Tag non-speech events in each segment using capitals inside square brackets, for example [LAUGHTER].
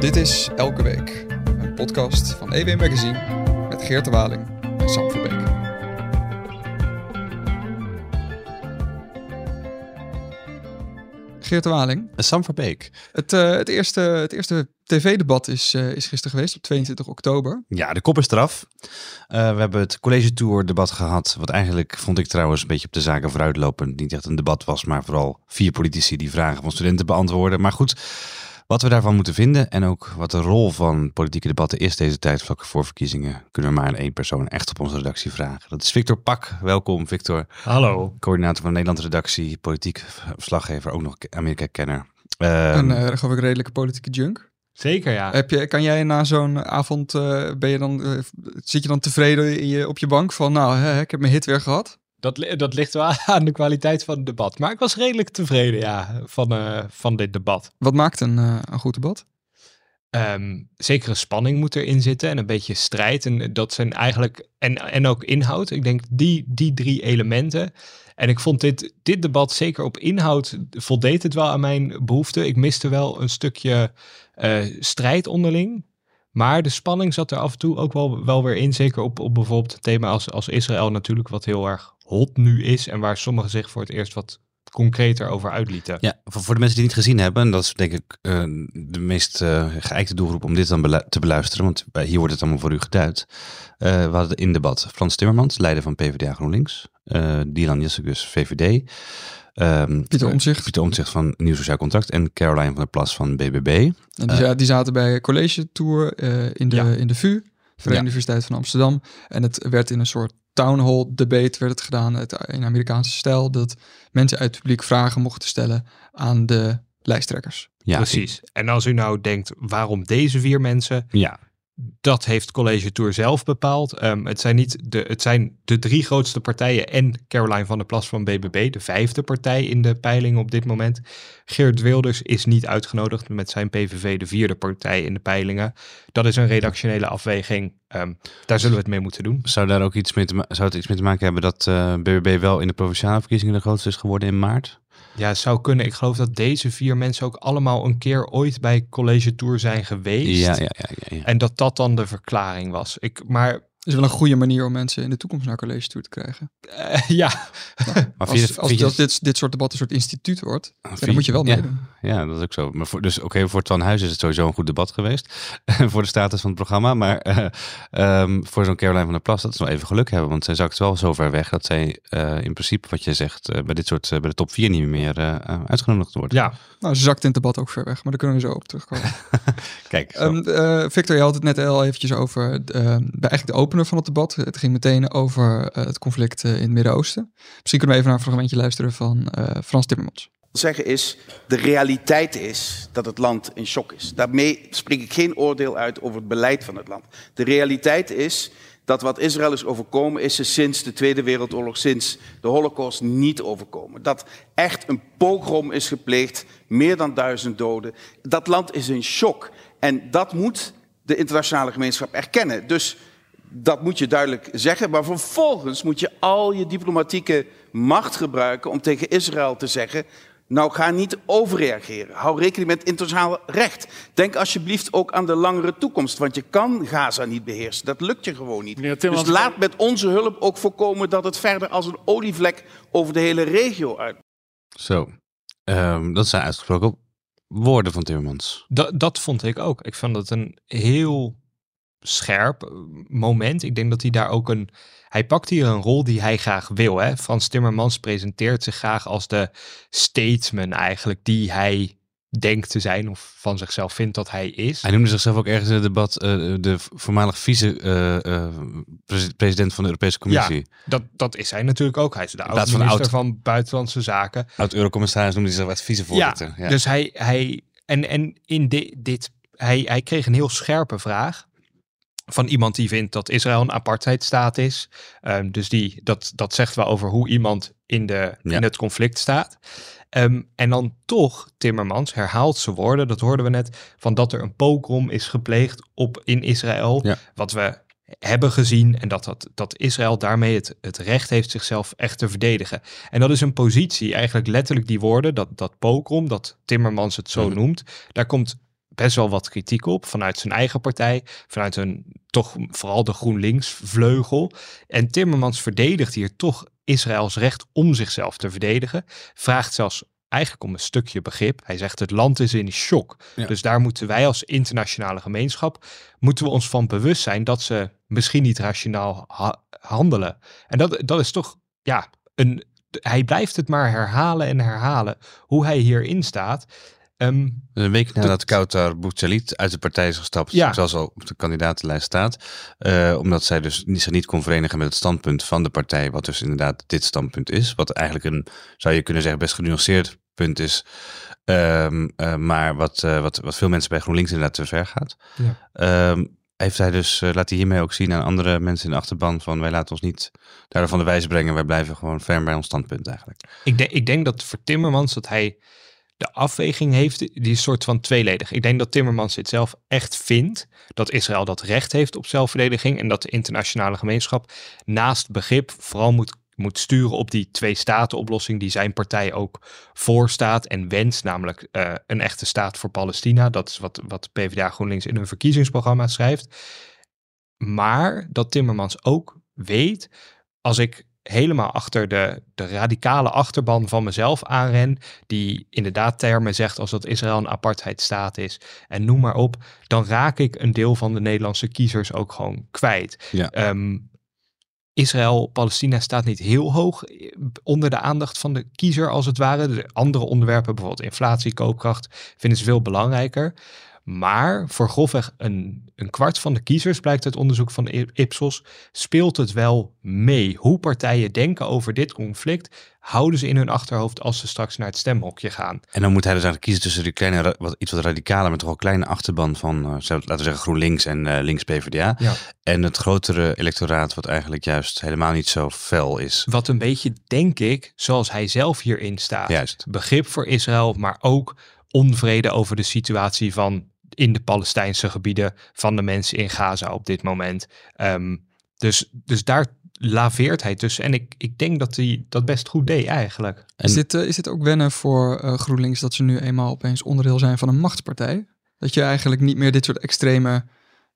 Dit is Elke Week, een podcast van EW Magazine met Geert de Waling en Sam Verbeek. Geert de Waling, Sam Verbeek. het, eh, het eerste, het eerste tv-debat is, eh, is gisteren geweest op 22 oktober. Ja, de kop is eraf. Eh, we hebben het college tour debat gehad. Wat eigenlijk vond ik trouwens een beetje op de zaken vooruitlopend. Niet echt een debat was, maar vooral vier politici die vragen van studenten beantwoorden. Maar goed, wat we daarvan moeten vinden en ook wat de rol van politieke debatten is deze tijd vlak voor verkiezingen, kunnen we maar aan één persoon echt op onze redactie vragen. Dat is Victor Pak. Welkom, Victor. Hallo. Coördinator van de Nederlandse redactie, politiek verslaggever, ook nog Amerika-kenner. en Ehm, uh, geloof ik redelijke politieke junk. Zeker, ja. Heb je, kan jij na zo'n avond, eh, ben je dan, eh, zit je dan tevreden in je, op je bank van, nou, hè, ik heb mijn hit weer gehad? Dat, dat ligt wel [LAUGHS] aan de kwaliteit van het debat. Maar ik was redelijk tevreden, ja, van, eh, van dit debat. Wat maakt een, eh, een goed debat? Ehm zekere spanning moet erin zitten en een beetje strijd. En dat zijn eigenlijk, en, en ook inhoud. Ik denk die, die drie elementen. En ik vond dit, dit debat zeker op inhoud voldeed het wel aan mijn behoeften. Ik miste wel een stukje eh, strijd onderling. Maar de spanning zat er af en toe ook wel, wel weer in. Zeker op, op bijvoorbeeld het thema als, als Israël natuurlijk, wat heel erg hot nu is. En waar sommigen zich voor het eerst wat concreter over uitlieten. Ja, voor, voor de mensen die het niet gezien hebben, en dat is denk ik eh, de meest eh geëikte doelgroep om dit dan belu- te beluisteren, want bij, hier wordt het allemaal voor u geduid. Eh, we hadden in debat Frans Timmermans, leider van PvdA GroenLinks, eh Dylan Jessicus, VVD, ehm, Pieter Omtzigt. Pieter Omtzigt van Nieuw Sociaal Contract en Caroline van der Plas van BBB. En die, die zaten bij college tour eh, in, de, Ja. in de VU, Verenigde Ja. Universiteit van Amsterdam. En het werd in een soort town hall debate werd het gedaan het, in Amerikaanse stijl. Dat mensen uit het publiek vragen mochten stellen aan de lijsttrekkers. Ja, Precies. En als u nou denkt, waarom deze vier mensen? Ja, Dat heeft College Tour zelf bepaald. Ehm, het, zijn niet de, het zijn de drie grootste partijen en Caroline van der Plas van BBB, de vijfde partij in de peiling op dit moment. Geert Wilders is niet uitgenodigd met zijn PVV, de vierde partij in de peilingen. Dat is een redactionele afweging. Ehm, daar zullen we het mee moeten doen. zou daar ook iets ma- zou het iets mee te maken hebben dat eh, BBB wel in de provinciale verkiezingen de grootste is geworden in maart? Ja, het zou kunnen. Ik geloof dat deze vier mensen ook allemaal een keer ooit bij College Tour zijn geweest. Ja, ja, ja, ja, ja. En dat dat dan de verklaring was. Ik, maar is wel een goede manier om mensen in de toekomst naar college toe te krijgen. eh, ja, [LAUGHS] Maar Als, als, dit, dit soort debat een soort instituut wordt, ja, vind dan moet je wel ja. meedoen. Ja, dat is ook zo. Maar voor, dus oké, voor Twan Huis is het sowieso een goed debat geweest. [LAUGHS] voor de status van het programma. Maar [LAUGHS] eh, ehm, voor zo'n Caroline van der Plas, dat is wel even geluk hebben. Want zij zakt wel zo ver weg dat zij eh, in principe, wat je zegt, bij dit soort, bij de top 4 niet meer eh, eh, uitgenodigd wordt. ja, Nou, ze zakt in het debat ook ver weg, maar daar kunnen we zo op terugkomen. Kijk. Ehm, eh, Victor, je had het net al eventjes over eh, bij eigenlijk de van het debat. Het ging meteen over eh, het conflict eh, in het Midden-Oosten. Misschien kunnen we even naar een fragmentje luisteren van eh, Frans Timmermans. zeggen is, de realiteit is dat het land in shock is. Daarmee spreek ik geen oordeel uit over het beleid van het land. De realiteit is dat wat Israël is overkomen, is ze sinds de Tweede Wereldoorlog, sinds de Holocaust niet overkomen. Dat echt een pogrom is gepleegd, meer dan duizend doden. Dat land is in shock. En dat moet de internationale gemeenschap erkennen. Dus dat moet je duidelijk zeggen. Maar vervolgens moet je al je diplomatieke macht gebruiken om tegen Israël te zeggen. Nou, ga niet overreageren. Hou rekening met internationaal recht. Denk alsjeblieft ook aan de langere toekomst, want je kan Gaza niet beheersen. Dat lukt je gewoon niet. Meneer Dus laat met onze hulp ook voorkomen dat het verder als een olievlek over de hele regio uit. zo. Ehm, dat zijn uitgesproken woorden van Timmermans. dat, dat vond ik ook. Ik vond het een heel scherp eh, moment. Ik denk dat hij daar ook een... Hij pakt hier een rol die hij graag wil. Hè? Frans Timmermans presenteert zich graag als de statesman eigenlijk die hij denkt te zijn of van zichzelf vindt dat hij is. Hij noemde zichzelf ook ergens in het debat eh, de voormalig vice-president van de Europese Commissie. Dat, dat is hij natuurlijk ook. Hij is de plaats oud van oud- van Buitenlandse Zaken. Oud-Eurocommissaris noemde hij zichzelf als vicevoorzitter. Ja, Dus hij, hij en, en in di- dit, hij, hij kreeg een heel scherpe vraag van iemand die vindt dat Israël een apartheidstaat is. Ehm, dus die, dat, dat zegt wel over hoe iemand in, de, Ja. in het conflict staat. Ehm, en dan toch, Timmermans herhaalt zijn woorden, dat hoorden we net, van dat er een pogrom is gepleegd op in Israël. Ja. Wat we hebben gezien en dat, dat, dat Israël daarmee het, het recht heeft zichzelf echt te verdedigen. En dat is een positie, eigenlijk letterlijk die woorden, dat, dat pogrom, dat Timmermans het zo Mhm. noemt, daar komt best wel wat kritiek op vanuit zijn eigen partij, vanuit een toch vooral de GroenLinks vleugel. En Timmermans verdedigt hier toch Israëls recht om zichzelf te verdedigen, vraagt zelfs eigenlijk om een stukje begrip. Hij zegt het land is in shock. Ja. Dus daar moeten wij als internationale gemeenschap moeten we ons van bewust zijn dat ze misschien niet rationaal ha- handelen. En dat, dat is toch ja, een hij blijft het maar herhalen en herhalen hoe hij hierin staat. Ehm, Een week nadat Dat- Kautar Boutsalit uit de partij is gestapt, Ja. zoals al op de kandidatenlijst staat, eh, omdat zij dus niet, zich niet kon verenigen met het standpunt van de partij, wat dus inderdaad dit standpunt is, wat eigenlijk een, zou je kunnen zeggen, best genuanceerd punt is, Ehm, eh, maar wat, eh, wat, wat veel mensen bij GroenLinks inderdaad te ver gaat. Ja. Ehm, heeft hij dus, laat hij hiermee ook zien aan andere mensen in de achterban van wij laten ons niet daarvan van de wijze brengen, wij blijven gewoon ferm bij ons standpunt eigenlijk. ik, denk, ik denk dat voor Timmermans dat hij de afweging heeft, die soort van tweeledig. Ik denk dat Timmermans dit zelf echt vindt, dat Israël dat recht heeft op zelfverdediging en dat de internationale gemeenschap naast begrip vooral moet, moet sturen op die twee-staten-oplossing die zijn partij ook voorstaat en wenst, namelijk eh, een echte staat voor Palestina. Dat is wat, wat PvdA GroenLinks in hun verkiezingsprogramma schrijft. Maar dat Timmermans ook weet, als ik helemaal achter de, de radicale achterban van mezelf aanren, die inderdaad termen zegt als dat Israël een apartheidstaat is en noem maar op, dan raak ik een deel van de Nederlandse kiezers ook gewoon kwijt. Ja. Ehm, Israël, Palestina staat niet heel hoog eh, onder de aandacht van de kiezer als het ware. De andere onderwerpen, bijvoorbeeld inflatie, koopkracht, vinden ze veel belangrijker. Maar voor grofweg een, een kwart van de kiezers, blijkt uit onderzoek van Ipsos, speelt het wel mee. Hoe partijen denken over dit conflict, houden ze in hun achterhoofd als ze straks naar het stemhokje gaan. En dan moet hij dus eigenlijk kiezen tussen die kleine, wat, iets wat radicaler, maar toch wel kleine achterban van, eh, laten we zeggen, GroenLinks en eh, links PvdA. Ja. En het grotere electoraat, wat eigenlijk juist helemaal niet zo fel is. Wat een beetje, denk ik, zoals hij zelf hierin staat. Juist. Begrip voor Israël, maar ook onvrede over de situatie van in de Palestijnse gebieden van de mensen in Gaza op dit moment. Ehm, dus, dus daar laveert hij tussen. En ik, ik denk dat hij dat best goed deed eigenlijk. En- Is, dit, eh, is dit ook wennen voor eh, GroenLinks dat ze nu eenmaal opeens onderdeel zijn van een machtspartij? Dat je eigenlijk niet meer dit soort extreme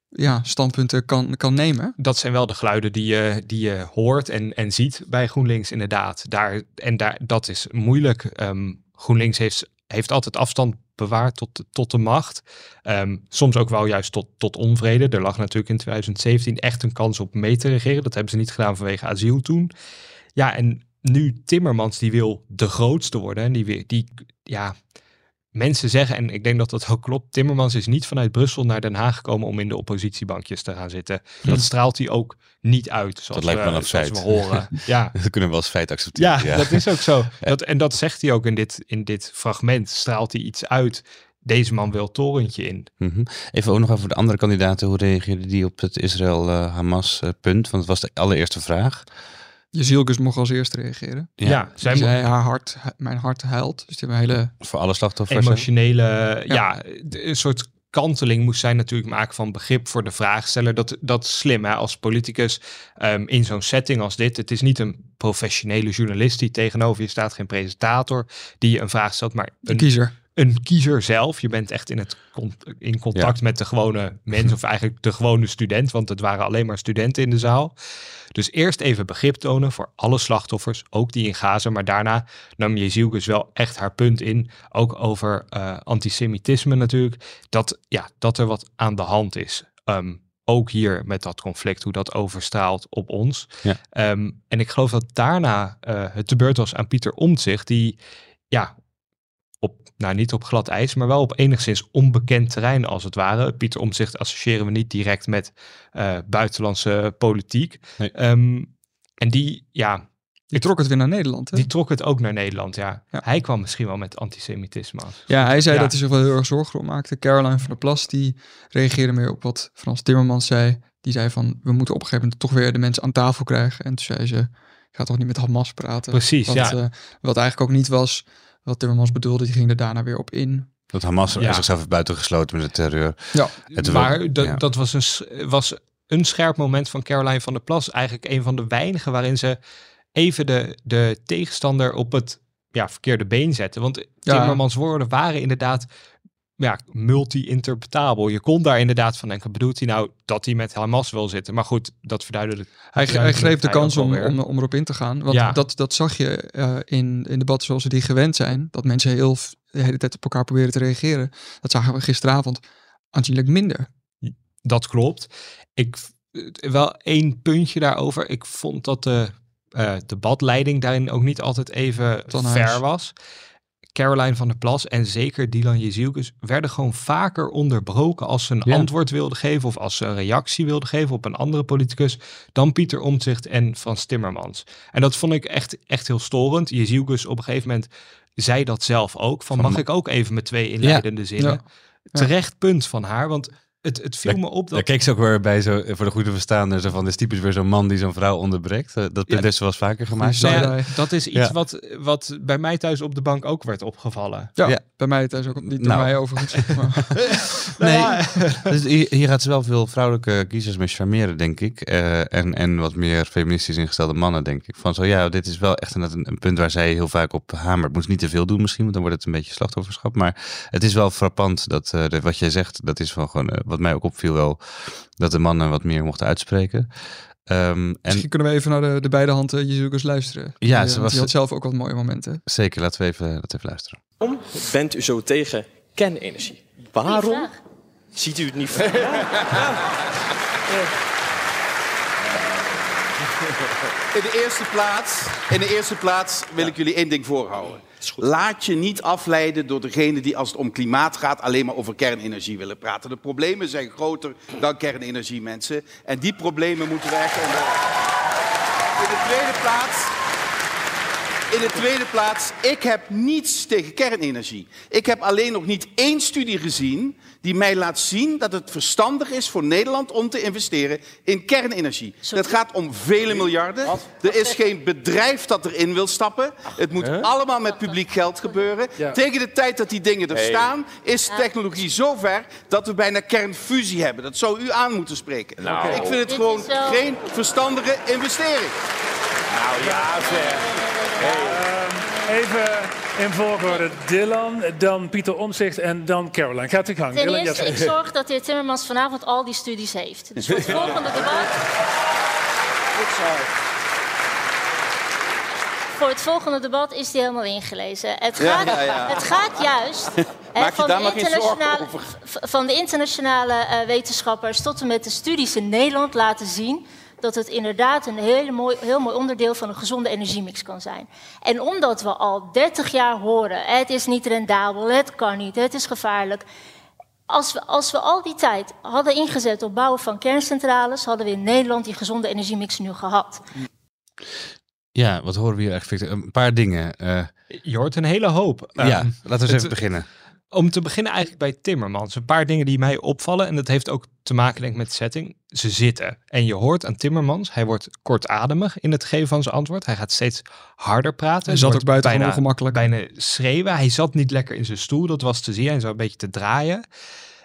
ja, standpunten kan, kan nemen? Dat zijn wel de geluiden die je, die je hoort en, en ziet bij GroenLinks inderdaad. Daar, en daar, dat is moeilijk. Ehm, GroenLinks heeft, heeft altijd afstand bewaard tot, tot de macht. Ehm, soms ook wel juist tot, tot onvrede. Er lag natuurlijk in 2017 echt een kans op mee te regeren. Dat hebben ze niet gedaan vanwege asiel toen. Ja, en nu Timmermans die wil de grootste worden. En die, die ja, mensen zeggen, en ik denk dat dat ook klopt, Timmermans is niet vanuit Brussel naar Den Haag gekomen om in de oppositiebankjes te gaan zitten. Dat straalt hij ook niet uit, zoals, lijkt me we, een we horen. [LAUGHS] Ja, Dat kunnen we als feit accepteren. ja, dat is ook zo. [LAUGHS] Dat, en dat zegt hij ook in dit, in dit fragment. Straalt hij iets uit. Deze man wil het torentje in. Mhm. Even ook nog over de andere kandidaten. Hoe reageerde die op het Israël-Hamas-punt? Want het was de allereerste vraag. Jezielkus mocht als eerste reageren. Ja, Zij zijn zei, haar hart, mijn hart huilt. Dus die hebben een hele... Voor alle slachtoffers. emotionele, ja, de- een soort kanteling moest zij natuurlijk maken van begrip voor de vraagsteller. Dat, dat is slim hè, als politicus ehm, in zo'n setting als dit. Het is niet een professionele journalist die tegenover je staat, geen presentator die je een vraag stelt, maar Een een, kiezer. Een kiezer zelf. Je bent echt in, het con- in contact met de gewone mens of eigenlijk de gewone student, want het waren alleen maar studenten in de zaal. Dus eerst even begrip tonen voor alle slachtoffers, ook die in Gaza. Maar daarna nam Jezielkus wel echt haar punt in, ook over eh, antisemitisme natuurlijk, dat, ja, dat er wat aan de hand is. Ehm, ook hier met dat conflict, hoe dat overstraalt op ons. Ja. Ehm, en ik geloof dat daarna eh, het te beurt was aan Pieter Omtzigt, die ja, op, nou niet op glad ijs, maar wel op enigszins onbekend terrein als het ware. Pieter Omtzigt associëren we niet direct met eh, buitenlandse politiek. Nee. Ehm, en die, ja, Die trok het weer naar Nederland. Hè? die trok het ook naar Nederland, ja. Ja. Hij kwam misschien wel met antisemitisme. Ja, hij zei Ja. dat hij zich wel heel erg zorgen om maakte. Caroline van der Plas, die reageerde meer op wat Frans Timmermans zei. Die zei van, we moeten op een gegeven moment toch weer de mensen aan tafel krijgen. En toen zei ze, ik ga toch niet met Hamas praten. Precies, wat, ja. eh, wat eigenlijk ook niet was wat Timmermans bedoelde. Die ging er daarna weer op in. Dat Hamas Ja. zichzelf heeft buitengesloten met de terreur. Ja, terwijl- maar dat, ja. dat was, een, was een scherp moment van Caroline van der Plas. Eigenlijk een van de weinigen waarin ze even de, de tegenstander op het ja, verkeerde been zette. Want Ja. Timmermans woorden waren inderdaad ja, multi-interpretabel. Je kon daar inderdaad van denken, bedoelt hij nou dat hij met Hamas wil zitten? Maar goed, dat verduidelijkt. Hij, hij greep de kans om, om, om erop in te gaan. Want Ja. dat, dat zag je eh, in, in debatten zoals we die gewend zijn. Dat mensen heel de hele tijd op elkaar proberen te reageren. Dat zagen we gisteravond aanzienlijk minder. Dat klopt. Ik eh, wel één puntje daarover. Ik vond dat de eh, debatleiding daarin ook niet altijd even fair was. Caroline van der Plas en zeker Dylan Jezielkus werden gewoon vaker onderbroken als ze een Ja. antwoord wilden geven of als ze een reactie wilden geven op een andere politicus dan Pieter Omtzigt en Frans Timmermans. En dat vond ik echt, echt heel storend. Jezielkus op een gegeven moment zei dat zelf ook. Van Van- mag ik ook even met twee inleidende zinnen? Ja. Terecht punt van haar, want het, het viel Daar- me op Daar dat keek ze ook weer bij, zo, voor de goede verstaander, zo van, dit is typisch weer zo'n man die zo'n vrouw onderbreekt. Eh, Dat punt Ja. ze wel eens vaker gemaakt. Nou ja, dat is iets Ja. wat, wat bij mij thuis op de bank ook werd opgevallen. Ja, Ja. bij mij thuis ook niet door Nou. mij overigens. Maar, [LAUGHS] Nee, dus hier, hier gaat ze wel veel vrouwelijke kiezers mee charmeren, denk ik. Eh, en, en wat meer feministisch ingestelde mannen, denk ik. Van zo, ja, dit is wel echt een, een punt waar zij heel vaak op hamert. Moet ze niet te veel doen misschien, want dan wordt het een beetje slachtofferschap. Maar het is wel frappant dat eh, wat jij zegt, dat is wel gewoon, eh, wat mij ook opviel wel, dat de mannen wat meer mochten uitspreken. Ehm, en misschien kunnen we even naar de, de beide handen Jezus luisteren. Ja, die, ze eh, was- die had zelf ook wat mooie momenten. zeker, laten we even, laten we even luisteren. Waarom bent u zo tegen kernenergie? Waarom ziet u het niet voor? [LAUGHS] In de eerste plaats, in de eerste plaats wil ik jullie één ding voorhouden. Laat je niet afleiden door degene die als het om klimaat gaat alleen maar over kernenergie willen praten. De problemen zijn groter dan kernenergie, mensen. En die problemen moeten we echt. In de tweede plaats. In de tweede plaats, ik heb niets tegen kernenergie. Ik heb alleen nog niet één studie gezien die mij laat zien dat het verstandig is voor Nederland om te investeren in kernenergie. Het gaat om vele miljarden. Er is geen bedrijf dat erin wil stappen. Het moet allemaal met publiek geld gebeuren. Tegen de tijd dat die dingen er staan, is de technologie zo ver dat we bijna kernfusie hebben. Dat zou u aan moeten spreken. Ik vind het gewoon geen verstandige investering. Even in volgorde. Dylan, dan Pieter Omzicht en dan Caroline. Gaat u gang. Ten Dylan, eerste, ik zorg dat de heer Timmermans vanavond al die studies heeft. Dus voor het [LAUGHS] volgende debat... Voor het volgende debat is die helemaal ingelezen. Het gaat, ja, ja. Het gaat juist [LAUGHS] eh, de internationale, van de internationale eh, wetenschappers tot en met de studies in Nederland laten zien dat het inderdaad een hele mooi, heel mooi onderdeel van een gezonde energiemix kan zijn. En omdat we al 30 jaar horen, het is niet rendabel, het kan niet, het is gevaarlijk. Als we, als we al die tijd hadden ingezet op bouwen van kerncentrales, hadden we in Nederland die gezonde energiemix nu gehad. Ja, wat horen we hier eigenlijk, Victor? Een paar dingen. Eh, Je hoort een hele hoop. ja, Ehm, laten we eens het- even beginnen. Om te beginnen eigenlijk bij Timmermans. Een paar dingen die mij opvallen. En dat heeft ook te maken denk ik, met setting. Ze zitten. En je hoort aan Timmermans. Hij wordt kortademig in het geven van zijn antwoord. Hij gaat steeds harder praten. Hij zat ook buitengewoon bijna, ongemakkelijk. Bijna schreeuwen. Hij zat niet lekker in zijn stoel. Dat was te zien. Hij zat een beetje te draaien.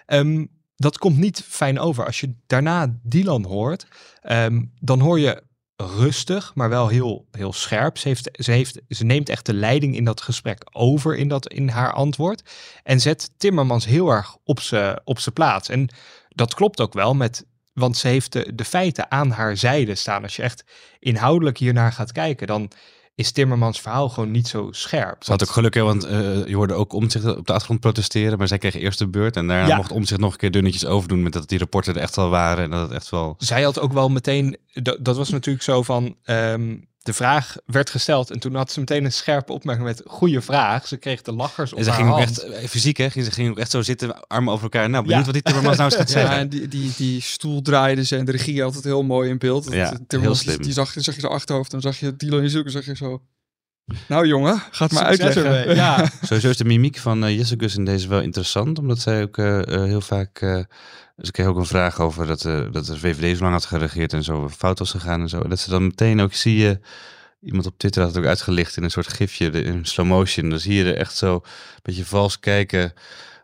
Ehm, dat komt niet fijn over. Als je daarna Dylan hoort, ehm, dan hoor je rustig, maar wel heel, heel scherp. Ze, heeft, ze, heeft, ze neemt echt de leiding in dat gesprek over in, dat, in haar antwoord. En zet Timmermans heel erg op zijn op plaats. En dat klopt ook wel met. Want ze heeft de, de feiten aan haar zijde staan. Als je echt inhoudelijk hiernaar gaat kijken, dan is Timmermans verhaal gewoon niet zo scherp. Ze had ook geluk, hè, want eh, je hoorde ook Omtzigt op de achtergrond protesteren, maar zij kreeg eerst de beurt. En daarna Ja. mocht Omtzigt nog een keer dunnetjes overdoen met dat die rapporten er echt wel waren. En dat het echt wel... zij had ook wel meteen, dat, dat was natuurlijk zo van, ehm, de vraag werd gesteld en toen had ze meteen een scherpe opmerking met goede vraag. Ze kreeg de lachers op En ze haar ging ook hand. echt, eh, fysiek hè, ze ging ook echt zo zitten, armen over elkaar. Nou, benieuwd Ja. wat die Timmermans nou eens gaat [LAUGHS] Ja, zeggen. en die, die, die stoel draaide ze en de regie altijd heel mooi in beeld. Ja, heel slim. Die zag, zag je zo achterhoofd en dan zag je Dylan in zoeken, zag je zo... Nou jongen, gaat maar uitleggen. ermee. Ja, [LAUGHS] Sowieso is de mimiek van Jessicus in deze wel interessant, omdat zij ook eh, eh, heel vaak... eh, ze kreeg ook een vraag over dat, eh, dat de VVD zo lang had geregeerd en zo fout was gegaan en zo. En dat ze dan meteen ook zie je... Iemand op Twitter had het ook uitgelicht in een soort gifje, in slow motion. Dan zie je er echt zo een beetje vals kijken,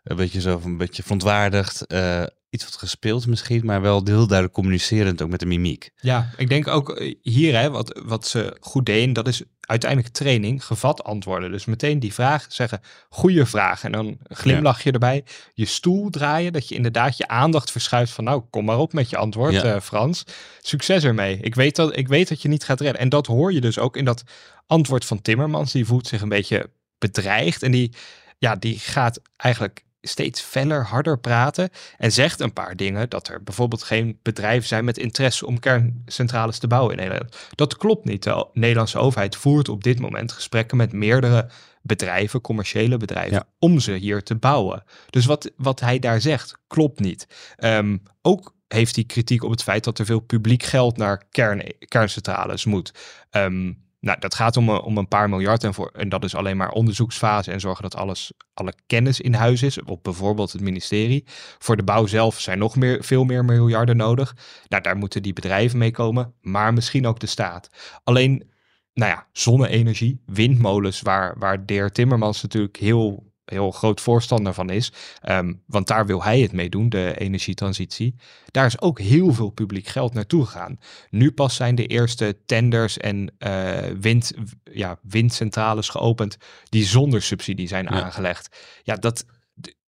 een beetje zo een beetje verontwaardigd. eh, iets wat gespeeld misschien, maar wel heel duidelijk communicerend ook met de mimiek. Ja, ik denk ook eh, hier, hè, wat, wat ze goed deden, dat is uiteindelijk training, gevat antwoorden. Dus meteen die vraag zeggen, goede vraag. En dan glimlach je erbij. Je stoel draaien, dat je inderdaad je aandacht verschuift van, nou, kom maar op met je antwoord, Ja. eh, Frans. Succes ermee. Ik weet, dat, ik weet dat je niet gaat redden. En dat hoor je dus ook in dat antwoord van Timmermans. Die voelt zich een beetje bedreigd en die, ja, die gaat eigenlijk steeds feller, harder praten en zegt een paar dingen dat er bijvoorbeeld geen bedrijven zijn met interesse om kerncentrales te bouwen in Nederland. Dat klopt niet. De Nederlandse overheid voert op dit moment gesprekken met meerdere bedrijven, commerciële bedrijven, Ja. om ze hier te bouwen. Dus wat, wat hij daar zegt, klopt niet. Ehm, ook heeft hij kritiek op het feit dat er veel publiek geld naar kern, kerncentrales moet. Ehm, nou, dat gaat om, een- om een paar miljard en, voor, en dat is alleen maar onderzoeksfase en zorgen dat alles, alle kennis in huis is, op bijvoorbeeld het ministerie. Voor de bouw zelf zijn nog meer, veel meer miljarden nodig. Nou, daar moeten die bedrijven mee komen, maar misschien ook de staat. Alleen, nou ja, zonne-energie, windmolens, waar, waar de heer Timmermans natuurlijk heel, heel groot voorstander van is. ehm, want daar wil hij het mee doen, de energietransitie. Daar is ook heel veel publiek geld naartoe gegaan. Nu pas zijn de eerste tenders en eh, wind, ja, windcentrales geopend die zonder subsidie zijn Ja. aangelegd. Ja, dat,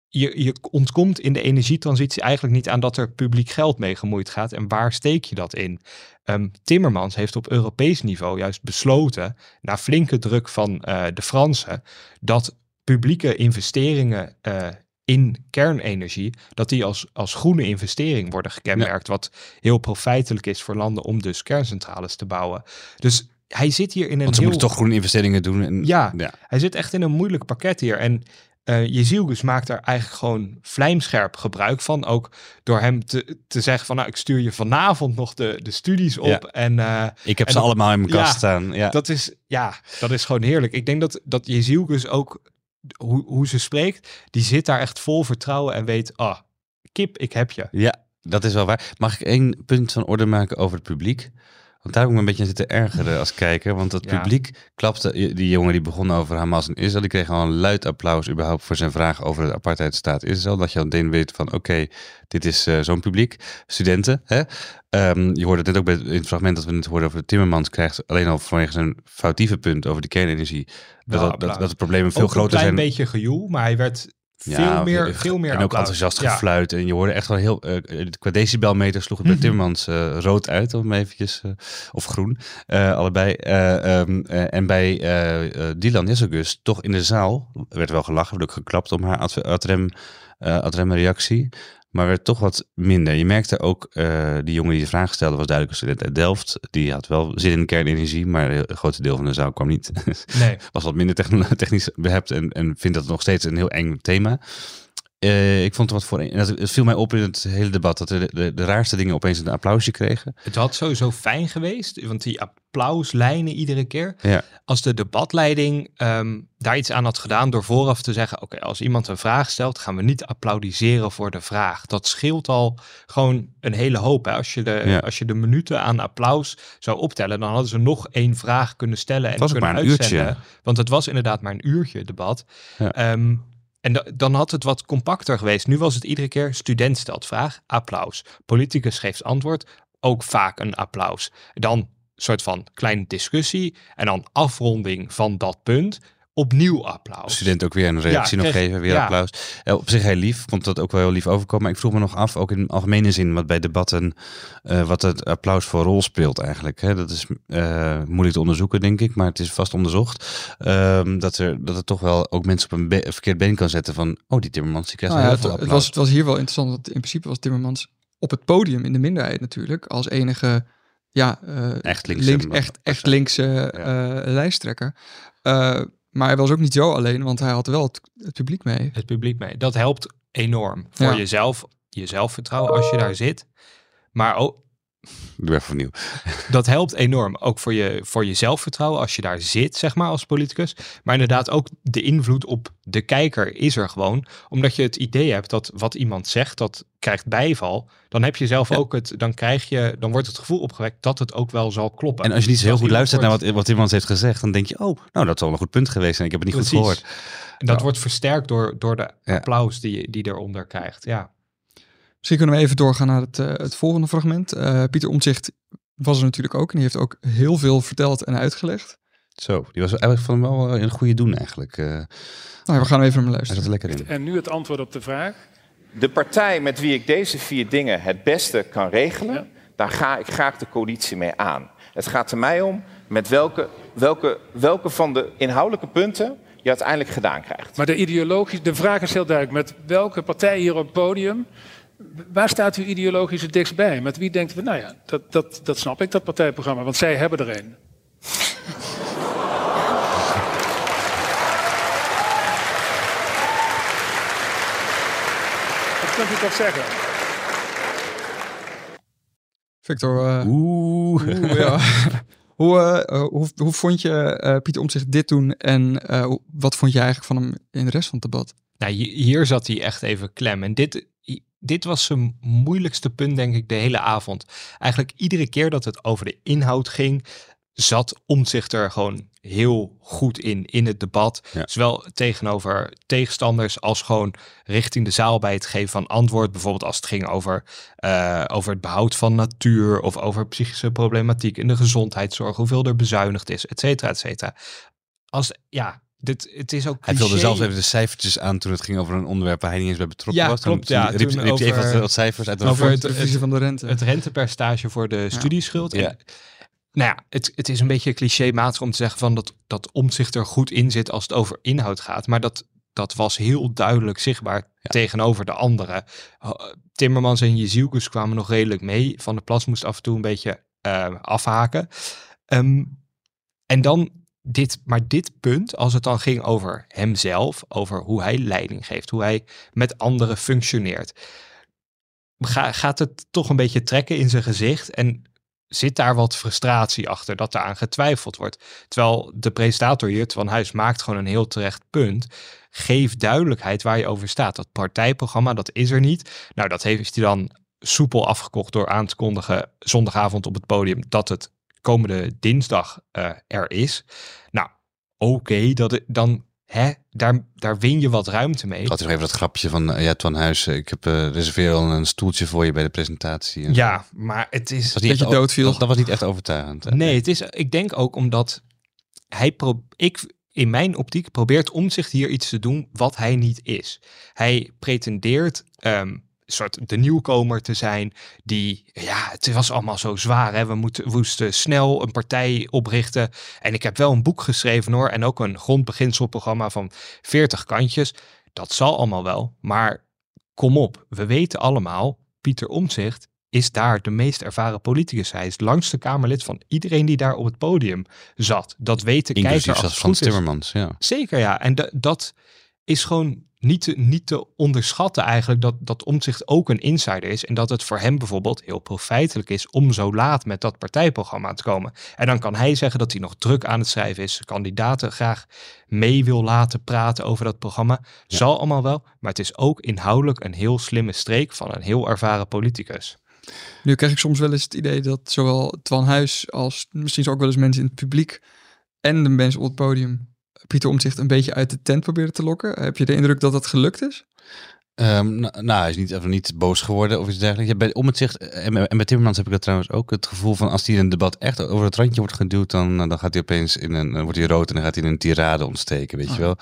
je, je ontkomt in de energietransitie eigenlijk niet aan dat er publiek geld mee gemoeid gaat. En waar steek je dat in? Ehm, Timmermans heeft op Europees niveau juist besloten, na flinke druk van eh, de Fransen, dat publieke investeringen eh, in kernenergie, dat die als, als groene investering worden gekenmerkt, wat heel profijtelijk is voor landen om dus kerncentrales te bouwen. Dus hij zit hier in een Want ze heel... moeten toch groene investeringen doen. En, Ja. ja. Hij zit echt in een moeilijk pakket hier. En eh Jezielgus maakt daar eigenlijk gewoon vlijmscherp gebruik van. Ook door hem te, te zeggen van, nou, ik stuur je vanavond nog de, de studies op. Ja. En eh, Ik heb En ze dat- allemaal in mijn kast Ja, staan. Ja. dat is, ja, dat is gewoon heerlijk. Ik denk dat, dat Jezielgus ook, hoe, hoe ze spreekt, die zit daar echt vol vertrouwen en weet, ah, kip, ik heb je. Ja, dat is wel waar. Mag ik één punt van orde maken over het publiek? Want daar heb ik me een beetje aan zitten ergeren [LAUGHS] als kijker. Want dat Ja. publiek klapte... Die jongen die begon over Hamas en Israël... die kreeg al een luid applaus überhaupt voor zijn vraag over de apartheidstaat Israël. Dat je al meteen weet van oké, dit is eh, zo'n publiek. Studenten, hè? Ehm, je hoorde het net ook bij, in het fragment dat we net hoorden over de Timmermans... krijgt alleen al vanwege zijn foutieve punt over de kernenergie... dat, dat, dat, de problemen veel Ook groter een klein zijn. beetje gejoel, maar hij werd veel Ja, meer, veel meer En ook enthousiast Ja. gefluit. En je hoorde echt wel heel... eh, qua decibelmeter sloeg het bij Mhm. Timmermans eh, rood uit. Om eventjes... of groen. allebei. Eh, ehm, eh, en bij Dylan Jessegus toch in de zaal... werd wel gelachen. werd ook geklapt om haar ad- adrem, eh, adrem reactie. Maar werd toch wat minder. Je merkte ook, eh, die jongen die de vraag stelde... was duidelijk een student uit Delft. Die had wel zin in kernenergie. Maar een groot deel van de zaal kwam niet [LAUGHS] Nee, was wat minder technisch behept en, en vind dat nog steeds een heel eng thema. Eh, ik vond er wat voor. En dat, het viel mij op in het hele debat dat de, de, de raarste dingen opeens een applausje kregen. Het had sowieso fijn geweest, want die applauslijnen iedere keer. Ja. Als de debatleiding ehm, daar iets aan had gedaan door vooraf te zeggen: Oké, als iemand een vraag stelt, gaan we niet applaudisseren voor de vraag. Dat scheelt al gewoon een hele hoop. Hè? Als, je de, Ja. als je de minuten aan applaus zou optellen, dan hadden ze nog één vraag kunnen stellen en was kunnen maar een uitzenden. uurtje. Want het was inderdaad maar een uurtje debat. Ja. Ehm, en da- dan had het wat compacter geweest. Nu was het iedere keer student stelt vraag, applaus. Politicus geeft antwoord, ook vaak een applaus. Dan soort van kleine discussie en dan afronding van dat punt. Opnieuw applaus. Student ook weer een reactie Ja, nog kreeg- geven, weer ja. applaus. Eh, op zich heel lief, vond dat ook wel heel lief overkomen. Maar ik vroeg me nog af, ook in algemene zin, wat bij debatten, eh, wat het applaus voor rol speelt eigenlijk. Hè? Dat is eh, moeilijk te onderzoeken, denk ik, maar het is vast onderzocht. Ehm, dat, er, dat het toch wel ook mensen op een be- verkeerd been kan zetten van, oh, die Timmermans, die krijgt Nou ja, heel het, veel het, applaus. was, het was hier wel interessant, want in principe was Timmermans op het podium in de minderheid natuurlijk, als enige ja, eh, Echt linkse links, echt, echt linkse eh, lijsttrekker. Maar hij was ook niet zo alleen, want hij had wel het, het publiek mee. Het publiek mee. Dat helpt enorm voor Ja. jezelf, je zelfvertrouwen als je daar zit. Maar ook, Doe even opnieuw. dat helpt enorm. Ook voor je, voor je zelfvertrouwen als je daar zit, zeg maar, als politicus. Maar inderdaad ook de invloed op de kijker is er gewoon. Omdat je het idee hebt dat wat iemand zegt, dat krijgt bijval. Dan heb je zelf ook het, dan krijg je, dan wordt het gevoel opgewekt dat het ook wel zal kloppen. En als je niet zo heel goed luistert naar wat, wat iemand heeft gezegd, dan denk je, oh, nou, dat zal een goed punt geweest zijn. Ik heb het niet goed gehoord. En dat wordt versterkt door, door de Ja. applaus die, je- die eronder krijgt. Ja. Misschien kunnen we even doorgaan naar het, eh, het volgende fragment. Eh, Pieter Omtzigt was er natuurlijk ook en die heeft ook heel veel verteld en uitgelegd. Zo, die was eigenlijk van hem wel een goede doen eigenlijk. Eh, Nou, we gaan even naar hem hij zat luisteren. er lekker in. En nu het antwoord op de vraag. De partij met wie ik deze vier dingen het beste kan regelen, Ja. daar ga ik graag de coalitie mee aan. Het gaat er mij om met welke, welke, welke van de inhoudelijke punten je uiteindelijk gedaan krijgt. Maar de, ideologisch, de vraag is heel duidelijk. Met welke partij hier op het podium, waar staat u ideologisch het dichtst bij? Met wie denkt u, nou ja, dat, dat, dat snap ik, dat partijprogramma, want zij hebben er een. [LAUGHS] Dat kunt u toch zeggen? Victor, eh, Oeh. hoe, ja. [LAUGHS] hoe, eh, eh, hoe, hoe vond je eh, Pieter Omtzigt dit doen en eh, wat vond je eigenlijk van hem in de rest van het debat? Nou, hi- hier zat hij echt even klem. En dit, dit was zijn moeilijkste punt, denk ik, de hele avond. Eigenlijk iedere keer dat het over de inhoud ging, zat Omtzigt er gewoon heel goed in, in het debat. Ja. Zowel tegenover tegenstanders als gewoon richting de zaal bij het geven van antwoord. Bijvoorbeeld als het ging over, eh, over het behoud van natuur of over psychische problematiek in de gezondheidszorg, hoeveel er bezuinigd is, et cetera, et cetera. Als, ja, dit, het is ook Hij vulde zelfs even de cijfertjes aan toen het ging over een onderwerp waar hij niet eens bij betrokken Ja, was. Toen- klopt, toen ja. riep, Toen riep hij even over- wat, wat cijfers uit de over. De het- verliezen van de rente. het rentepercentage voor de studieschuld. Ja. En, nou ja, het, het is een beetje clichématig om te zeggen van dat, dat omzicht er goed in zit als het over inhoud gaat. Maar dat, dat was heel duidelijk zichtbaar tegenover de anderen. Uh, Timmermans en Jezielkus kwamen nog redelijk mee. Van der Plas moest af en toe een beetje eh, afhaken. Ehm, en dan dit, maar dit punt, als het dan ging over hemzelf, over hoe hij leiding geeft, hoe hij met anderen functioneert, ga, gaat het toch een beetje trekken in zijn gezicht en zit daar wat frustratie achter dat daaraan getwijfeld wordt. Terwijl de presentator hier, Van Huis, maakt gewoon een heel terecht punt. Geef duidelijkheid waar je over staat. Dat partijprogramma, dat is er niet. Nou, dat heeft hij dan soepel afgekocht door aan te kondigen zondagavond op het podium dat het komende dinsdag eh, er is. Nou, oké, dat dan hè, daar, daar win je wat ruimte mee. Ik had even dat grapje van, eh, ja, Twan Huis, ik heb eh reserveer al een stoeltje voor je bij de presentatie. En Ja, maar het is... dat was niet Beetje echt o- doodviel. Dat, dat was niet echt overtuigend. Nee, het is, ik denk ook omdat hij pro ik in mijn optiek probeert om zich hier iets te doen wat hij niet is. Hij pretendeert ehm, soort de nieuwkomer te zijn die, ja, het was allemaal zo zwaar. Hè? We, moeten, moesten snel een partij oprichten. En ik heb wel een boek geschreven hoor. En ook een grondbeginselprogramma van 40 kantjes. Dat zal allemaal wel. Maar kom op, we weten allemaal, Pieter Omtzigt is daar de meest ervaren politicus. Hij is langste Kamerlid van iedereen die daar op het podium zat. Dat weet de Inclusief kijker als Frans. Timmermans, ja. Zeker ja, en da- dat is gewoon niet te, niet te onderschatten eigenlijk dat, dat Omtzigt ook een insider is en dat het voor hem bijvoorbeeld heel profijtelijk is om zo laat met dat partijprogramma te komen. En dan kan hij zeggen dat hij nog druk aan het schrijven is, kandidaten graag mee wil laten praten over dat programma. Zal allemaal wel, maar het is ook inhoudelijk een heel slimme streek van een heel ervaren politicus. Nu krijg ik soms wel eens het idee dat zowel Twan Huis als misschien ook wel eens mensen in het publiek en de mensen op het podium Pieter Omtzigt een beetje uit de tent proberen te lokken. Heb je de indruk dat dat gelukt is? Ehm, nou, nou, hij is niet, even niet boos geworden of iets dergelijks. Ja, bij, om het zicht, en, en bij Timmermans heb ik dat trouwens ook het gevoel van als hij in een debat echt over het randje wordt geduwd, dan, dan gaat hij opeens in een, dan wordt hij rood en dan gaat hij in een tirade ontsteken, weet je wel.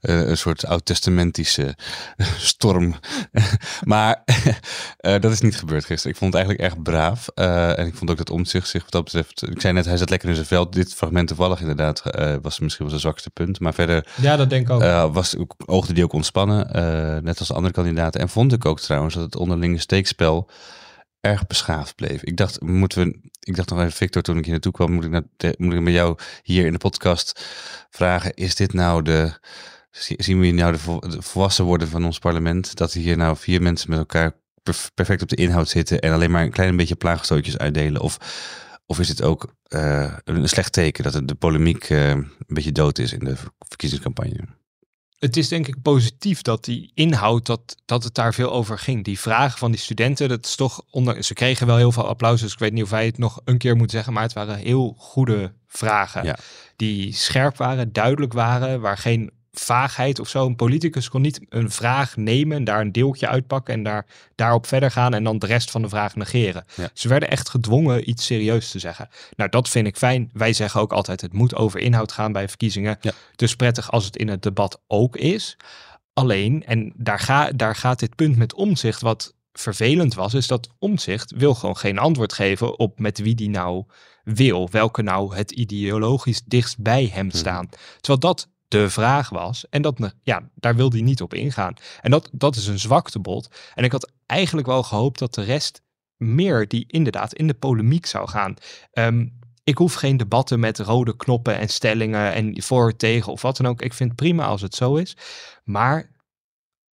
Eh, een soort oud-testamentische [LAUGHS] storm. [LAUGHS] maar [LAUGHS] eh, dat is niet gebeurd gisteren. Ik vond het eigenlijk erg braaf. Eh, en ik vond ook dat Omtzigt zich wat dat betreft, ik zei net, hij zat lekker in zijn veld. Dit fragment toevallig inderdaad eh, was misschien wel zijn zwakste punt. Maar verder Ja, dat denk ik ook. eh, was, oogde die ook ontspannen, eh, net als de andere kandidaten. En vond ik ook trouwens dat het onderlinge steekspel erg beschaafd bleef. Ik dacht, moeten we, ik dacht nog even, Victor, toen ik hier naartoe kwam, moet ik, naar, moet ik met jou hier in de podcast vragen, is dit nou de, zie- zien we hier nou de, vol- de volwassen worden van ons parlement, dat hier nou vier mensen met elkaar perf- perfect op de inhoud zitten en alleen maar een klein beetje plaagstootjes uitdelen? Of, of is het ook eh, een slecht teken dat de polemiek eh, een beetje dood is in de verkiezingscampagne? Het is denk ik positief dat die inhoud, dat, dat het daar veel over ging. Die vragen van die studenten, dat is toch onder, ze kregen wel heel veel applaus, dus ik weet niet of wij het nog een keer moeten zeggen, maar het waren heel goede vragen. Ja. Die scherp waren, duidelijk waren, waar geen vaagheid of zo. Een politicus kon niet een vraag nemen en daar een deeltje uitpakken en daar, daarop verder gaan en dan de rest van de vraag negeren. Ja. Ze werden echt gedwongen iets serieus te zeggen. Nou, dat vind ik fijn. Wij zeggen ook altijd, het moet over inhoud gaan bij verkiezingen. Ja. Dus prettig als het in het debat ook is. Alleen, en daar, ga, daar gaat dit punt met omzicht wat vervelend was, is dat omzicht wil gewoon geen antwoord geven op met wie die nou wil. Welke nou het ideologisch dichtst bij hem staan. Terwijl dat de vraag was. En dat, ja, daar wilde hij niet op ingaan. En dat, dat is een zwaktebod. En ik had eigenlijk wel gehoopt dat de rest meer die inderdaad in de polemiek zou gaan. Ehm, ik hoef geen debatten met rode knoppen en stellingen en voor, tegen of wat dan ook. Ik vind het prima als het zo is. Maar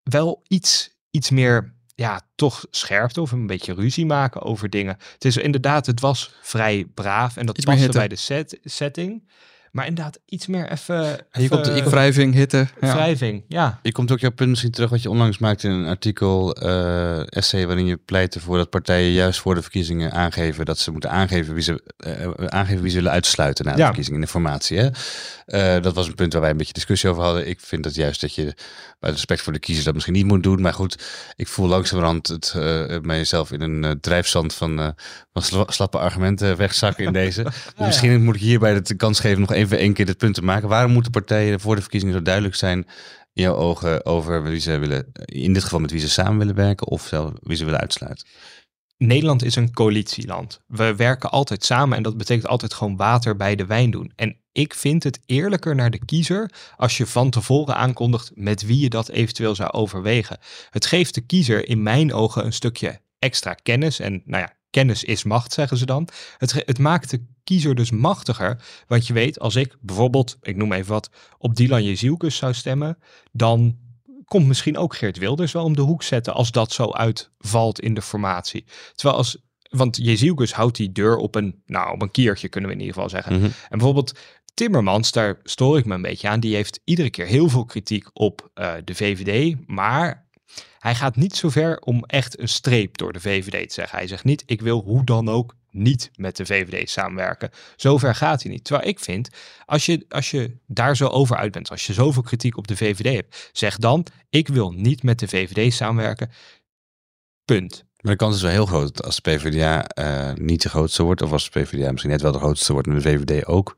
wel iets, iets meer, ja, toch scherpte of een beetje ruzie maken over dingen. Het is inderdaad, het was vrij braaf en dat Iets paste bij de set, setting. Maar inderdaad, iets meer even... je komt- je Wrijving, hitte. Ja. wrijving, ja. Je komt ook jouw punt misschien terug wat je onlangs maakte in een artikel, eh, essay, waarin je pleit ervoor dat partijen juist voor de verkiezingen aangeven dat ze moeten aangeven wie ze, eh, aangeven wie ze willen uitsluiten na de Ja. verkiezingen in de formatie. Hè? Eh, dat was een punt waar wij een beetje discussie over hadden. Ik vind dat juist dat je bij respect voor de kiezer dat misschien niet moet doen. Maar goed, ik voel langzamerhand het, eh mijzelf in een eh, drijfzand van, eh, van sla- slappe argumenten wegzakken in deze. [LAUGHS] Dus misschien moet ik hierbij de kans geven nog even één keer dit punt te maken. Waarom moeten partijen voor de verkiezingen zo duidelijk zijn in jouw ogen over wie ze willen, in dit geval met wie ze samen willen werken of zelf wie ze willen uitsluiten? Nederland is een coalitieland. We werken altijd samen en dat betekent altijd gewoon water bij de wijn doen. En ik vind het eerlijker naar de kiezer als je van tevoren aankondigt met wie je dat eventueel zou overwegen. Het geeft de kiezer in mijn ogen een stukje extra kennis. En nou ja, kennis is macht, zeggen ze dan. Het, het maakt de kiezer dus machtiger. Want je weet, als ik bijvoorbeeld, ik noem even wat, op Dylan Jezielkus zou stemmen, dan komt misschien ook Geert Wilders wel om de hoek zetten als dat zo uitvalt in de formatie. Terwijl als, want Jezielkus houdt die deur op een, nou, op een kiertje kunnen we in ieder geval zeggen. Mhm. En bijvoorbeeld Timmermans, daar stoor ik me een beetje aan, die heeft iedere keer heel veel kritiek op eh, de VVD, maar hij gaat niet zo ver om echt een streep door de VVD te zeggen. Hij zegt niet, ik wil hoe dan ook niet met de VVD samenwerken. Zover gaat hij niet. Terwijl ik vind, als je, als je daar zo over uit bent, als je zoveel kritiek op de VVD hebt, zeg dan, ik wil niet met de VVD samenwerken. Punt. Maar de kans is wel heel groot dat als de PvdA eh, niet de grootste wordt, of als de PvdA misschien net wel de grootste wordt en de VVD ook.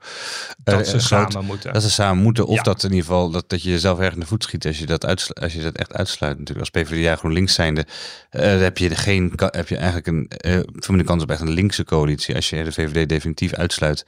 Dat eh, ze groot- samen moeten. Dat ze samen moeten. Of Ja. dat in ieder geval dat, dat je jezelf erg in de voet schiet als je dat, uitslu- als je dat echt uitsluit. Natuurlijk, als PvdA GroenLinks zijnde, eh, heb je, geen, heb je eigenlijk een eh, minder kans op echt een linkse coalitie. Als je de VVD definitief uitsluit,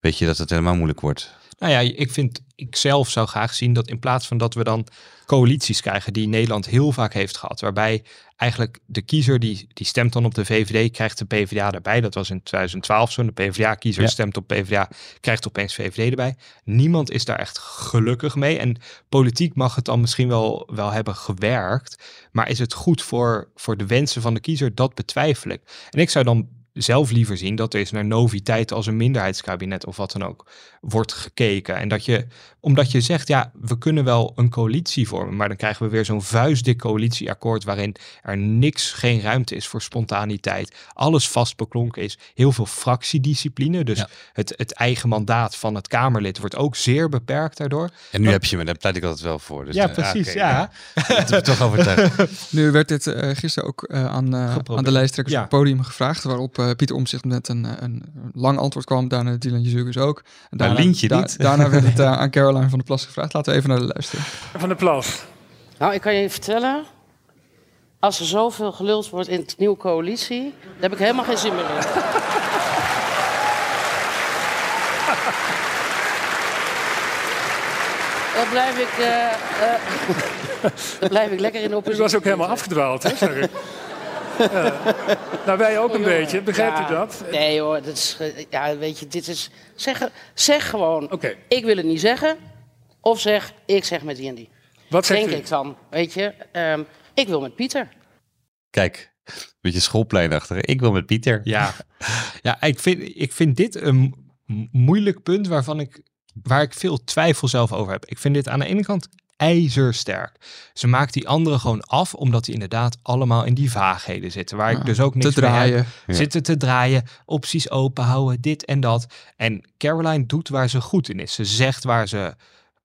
weet je dat het helemaal moeilijk wordt. Nou ja, ik vind, ik zelf zou graag zien dat in plaats van dat we dan coalities krijgen die Nederland heel vaak heeft gehad, waarbij eigenlijk de kiezer die, die stemt dan op de VVD, krijgt de PvdA erbij. Dat was in 2012 zo. De PvdA-kiezer Ja. stemt op PvdA, krijgt opeens VVD erbij. Niemand is daar echt gelukkig mee. En politiek mag het dan misschien wel, wel hebben gewerkt, maar is het goed voor, voor de wensen van de kiezer? Dat betwijfel ik. En ik zou dan zelf liever zien dat er eens naar noviteit als een minderheidskabinet of wat dan ook wordt gekeken. En dat je, omdat je zegt, ja, we kunnen wel een coalitie vormen, maar dan krijgen we weer zo'n vuistdik coalitieakkoord waarin er niks, geen ruimte is voor spontaniteit. Alles vastbeklonken is. Heel veel fractiediscipline. Dus Ja. het, het eigen mandaat van het Kamerlid wordt ook zeer beperkt daardoor. En nu heb je me, daar pleit ik altijd wel voor. Dus ja, eh, precies. oké, ja. Dat heb ik toch overtuigd. [LAUGHS] Nu werd dit eh, gisteren ook eh, aan, aan de lijsttrekkers Ja. op het podium gevraagd, waarop Pieter Omtzigt met een, een lang antwoord kwam, daarna Dylan Jezus ook. En Maar Lientje niet. daarna werd het [LAUGHS] aan Caroline van der Plas gevraagd. Laten we even naar de luisteren. Van de Plas. Nou, ik kan je vertellen. Als er zoveel geluld wordt in de nieuwe coalitie, daar heb ik helemaal geen zin meer in. Dan blijf ik, eh, eh, dan blijf ik lekker in de [LAUGHS] U oppositie. was ook helemaal afgedwaald, hè, zeg ik. Ja. Nou, wij ook een Jongen, beetje. Begrijpt ja. u dat? Nee hoor, dat is, eh, ja, weet je, dit is... Zeg, zeg gewoon, Oké. ik wil het niet zeggen. Of zeg, ik zeg met die en die. Wat zegt Denk u? ik dan, weet je. Ehm, ik wil met Pieter. Kijk, beetje schoolpleinachtig. Ik wil met Pieter. Ja, [LAUGHS] ja ik, vind, ik vind dit een mo- moeilijk punt waarvan ik, waar ik veel twijfel zelf over heb. Ik vind dit aan de ene kant ijzersterk. Ze maakt die anderen gewoon af, omdat die inderdaad allemaal in die vaagheden zitten. Waar Ja, ik dus ook niks te heb. draaien. Ja. Zitten te draaien, opties open houden, dit en dat. En Caroline doet waar ze goed in is. Ze zegt waar ze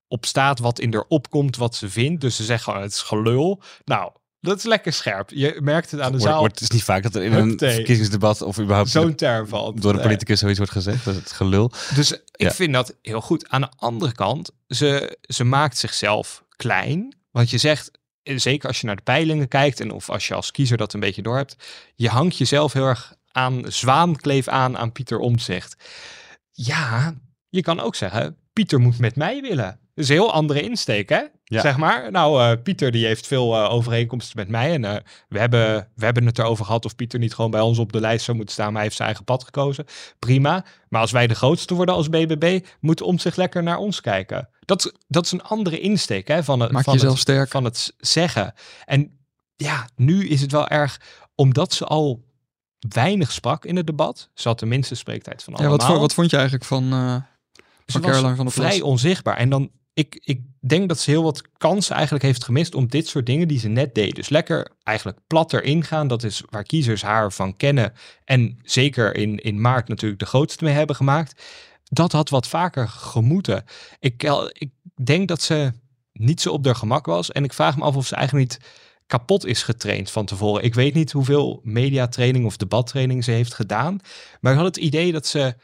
op staat, wat in er opkomt, wat ze vindt. Dus ze zeggen gewoon, het is gelul. Nou, dat is lekker scherp. Je merkt het aan de zaal. wordt- het is niet vaak dat er in een verkiezingsdebat of überhaupt Zo'n term valt. door een Nee. politicus zoiets wordt gezegd. Dat is het gelul. Dus ik vind dat heel goed. Aan de andere kant, ze, ze maakt zichzelf klein. Want je zegt, eh, zeker als je naar de peilingen kijkt en of als je als kiezer dat een beetje door hebt, je hangt jezelf heel erg aan zwaankleef aan aan Pieter Omtzigt. Ja, je kan ook zeggen, Pieter moet met mij willen. Is een heel andere insteek, hè? Ja. Zeg maar. Nou, eh, Pieter die heeft veel eh, overeenkomsten met mij. En eh, we, hebben, we hebben het erover gehad of Pieter niet gewoon bij ons op de lijst zou moeten staan. Maar hij heeft zijn eigen pad gekozen. Prima. Maar als wij de grootste worden als BBB, moet om zich lekker naar ons kijken. Dat, dat is een andere insteek hè, van, het, Maak van, het, sterk. van het zeggen. En ja, nu is het wel erg, omdat ze al weinig sprak in het debat. Ze had de minste spreektijd van Ja, allemaal. wat, vo- wat vond je eigenlijk van, Ze van was van vrij onzichtbaar. En dan, ik, ik denk dat ze heel wat kansen eigenlijk heeft gemist om dit soort dingen die ze net deed. Dus lekker eigenlijk plat erin gaan. Dat is waar kiezers haar van kennen. En zeker in, in maart natuurlijk de grootste mee hebben gemaakt. Dat had wat vaker gemoeten. Ik, eh, ik denk dat ze niet zo op haar gemak was. En ik vraag me af of ze eigenlijk niet kapot is getraind van tevoren. Ik weet niet hoeveel mediatraining of debattraining ze heeft gedaan. Maar ik had het idee dat ze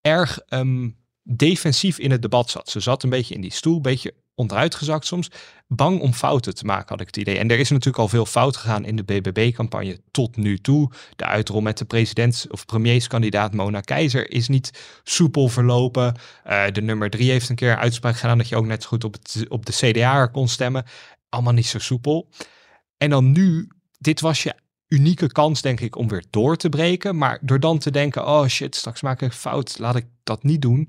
erg ehm, defensief in het debat zat. Ze zat een beetje in die stoel, een beetje onderuitgezakt soms. Bang om fouten te maken, had ik het idee. En er is natuurlijk al veel fout gegaan in de BBB-campagne tot nu toe. De uitrol met de presidents- of premierskandidaat Mona Keizer is niet soepel verlopen. Eh, de nummer drie heeft een keer uitspraak gedaan dat je ook net zo goed op, het, op de CDA kon stemmen. Allemaal niet zo soepel. En dan nu, dit was je unieke kans, denk ik, om weer door te breken. Maar door dan te denken, oh shit, straks maak ik fout, laat ik dat niet doen.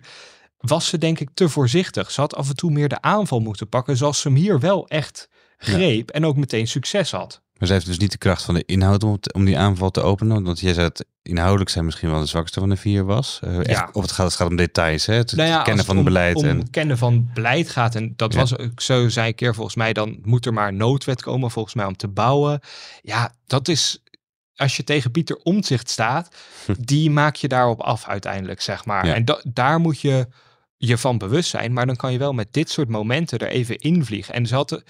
Was ze denk ik te voorzichtig. Ze had af en toe meer de aanval moeten pakken, zoals ze hem hier wel echt greep en ook meteen succes had. Maar zij heeft dus niet de kracht van de inhoud om, om die aanval te openen. Want jij zei dat inhoudelijk zij misschien wel de zwakste van de vier was. Eh, echt, Ja. Of het gaat, het gaat om details, hè? het, Nou ja, kennen van om- beleid. Om, en, het kennen van beleid gaat. En dat Ja. was ook zo, zei ik een keer volgens mij, dan moet er maar noodwet komen volgens mij om te bouwen. Ja, dat is, als je tegen Pieter Omtzigt staat, die maak je daarop af uiteindelijk, zeg maar. En da- daar moet je je van bewust zijn, maar dan kan je wel met dit soort momenten er even invliegen. En ze hadden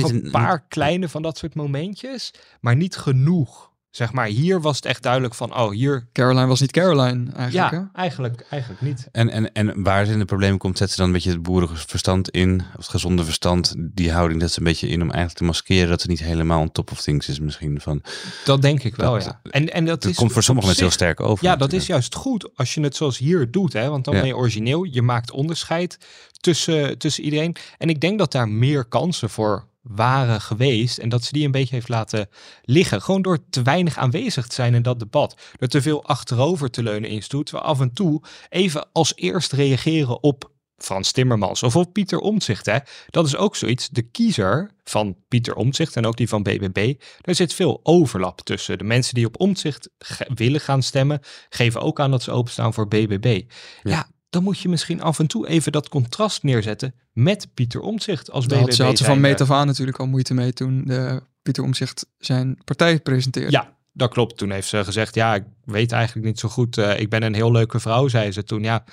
nog een- paar kleine van dat soort momentjes, maar niet genoeg. Zeg maar, hier was het echt duidelijk van, oh, hier... Caroline was niet Caroline eigenlijk. Ja, hè? eigenlijk, eigenlijk niet. En, en, en waar ze in de problemen komt, zet ze dan een beetje het boerenverstand in, of het gezonde verstand, die houding zet ze een beetje in om eigenlijk te maskeren dat ze niet helemaal on top of things is misschien. Van, Dat denk ik wel, Dat- ja. En, en dat, dat is komt voor sommige mensen heel sterk over. Ja, dat is juist goed als je het zoals hier doet, hè? want dan Ja. ben je origineel. Je maakt onderscheid tussen, tussen iedereen. En ik denk dat daar meer kansen voor waren geweest en dat ze die een beetje heeft laten liggen. Gewoon door te weinig aanwezig te zijn in dat debat. Door te veel achterover te leunen in stoet. We af en toe even als eerst reageren op Frans Timmermans of op Pieter Omtzigt. Hè? Dat is ook zoiets. De kiezer van Pieter Omtzigt en ook die van BBB, daar zit veel overlap tussen. De mensen die op Omtzigt willen gaan stemmen, geven ook aan dat ze openstaan voor BBB. Ja. Dan moet je misschien af en toe even dat contrast neerzetten met Pieter Omtzigt als BBB. ze, had ze van meet af aan natuurlijk al moeite mee toen de Pieter Omzicht zijn partij presenteerde. Ja, dat klopt. Toen heeft ze gezegd, ja, ik weet eigenlijk niet zo goed. eh, ik ben een heel leuke vrouw, zei ze toen. Ja,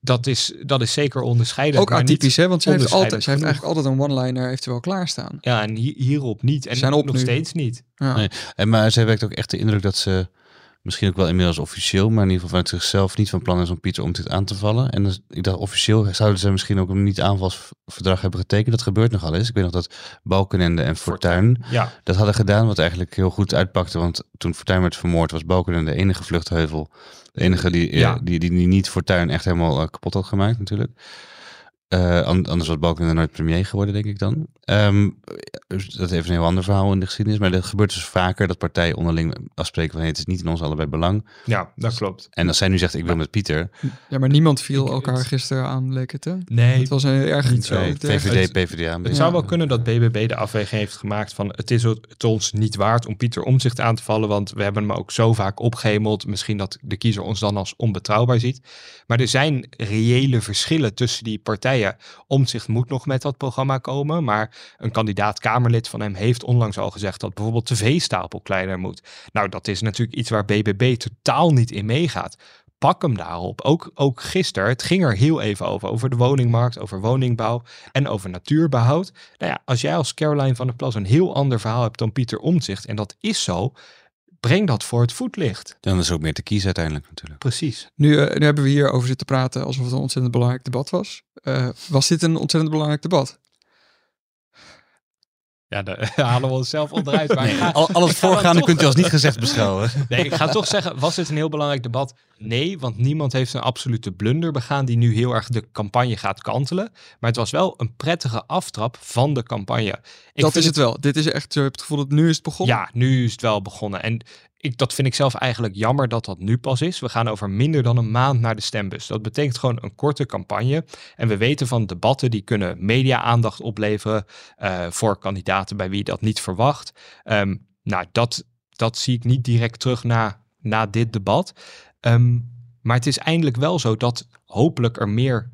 dat is, dat is zeker onderscheidend. Ook maar niet atypisch, hè? Want ze heeft, onderscheidend altijd, ze heeft eigenlijk altijd een one-liner heeft ze wel klaarstaan. Ja, en hi- hierop niet. En Zijn op nog nu. steeds niet. Ja. Nee. En, maar zij wekt ook echt de indruk dat ze misschien ook wel inmiddels officieel, maar in ieder geval vanuit zichzelf niet van plan is om Pieter om dit aan te vallen. En dus, ik dacht officieel zouden ze misschien ook een niet-aanvalsverdrag hebben getekend. Dat gebeurt nogal eens. Ik weet nog dat Balkenende en Fortuyn Ja, dat hadden gedaan, wat eigenlijk heel goed uitpakte. Want toen Fortuyn werd vermoord, was Balkenende de enige vluchtheuvel. De enige die, eh, Ja. die, die, die niet Fortuyn echt helemaal eh, kapot had gemaakt natuurlijk. Eh, an- anders was Balkenende nooit premier geworden, denk ik dan. Ehm, dat is even een heel ander verhaal in de geschiedenis. Maar dat gebeurt dus vaker, dat partijen onderling afspreken van... Hey, het is niet in ons allebei belang. ja, dat klopt. En als zij nu zegt, ik wil met Pieter... Ja, maar niemand viel Ik- elkaar het- gisteren aan, leek het, hè? Nee, Het was een erg... Niet zo. VVD, PvdA. Het zou wel kunnen dat BBB de afweging heeft gemaakt van het is het ons niet waard om Pieter Omzicht aan te vallen, want we hebben hem ook zo vaak opgehemeld. Misschien dat de kiezer ons dan als onbetrouwbaar ziet. Maar er zijn reële verschillen tussen die partijen. Omzicht moet nog met dat programma komen, maar een kandidaat Kamerlid van hem heeft onlangs al gezegd dat bijvoorbeeld de veestapel kleiner moet. Nou, dat is natuurlijk iets waar BBB totaal niet in meegaat. pak hem daarop. Ook, ook gisteren, het ging er heel even over. Over de woningmarkt, over woningbouw en over natuurbehoud. Nou ja, als jij als Caroline van der Plas een heel ander verhaal hebt dan Pieter Omtzigt, en dat is zo, breng dat voor het voetlicht. Dan is ook meer te kiezen uiteindelijk natuurlijk. Precies. Nu, eh, nu hebben we hier over zitten praten alsof het een ontzettend belangrijk debat was. Eh, was dit een ontzettend belangrijk debat? Ja, daar [LAUGHS] halen we onszelf onderuit. Maar ga- Al, het voorgaande toch- kunt u als niet gezegd beschouwen. [LAUGHS] Nee, ik ga toch zeggen, was het een heel belangrijk debat? Nee, want niemand heeft een absolute blunder begaan die nu heel erg de campagne gaat kantelen. Maar het was wel een prettige aftrap van de campagne. Ik dat is het wel. Dit is echt, je hebt het gevoel dat nu is het begonnen. Ja, nu is het wel begonnen. En ik, dat vind ik zelf eigenlijk jammer dat dat nu pas is. We gaan over minder dan een maand naar de stembus. Dat betekent gewoon een korte campagne. En we weten van debatten die kunnen media-aandacht opleveren eh, voor kandidaten bij wie dat niet verwacht. Ehm, nou, dat, dat zie ik niet direct terug na, na dit debat. Ehm, maar het is eindelijk wel zo dat hopelijk er meer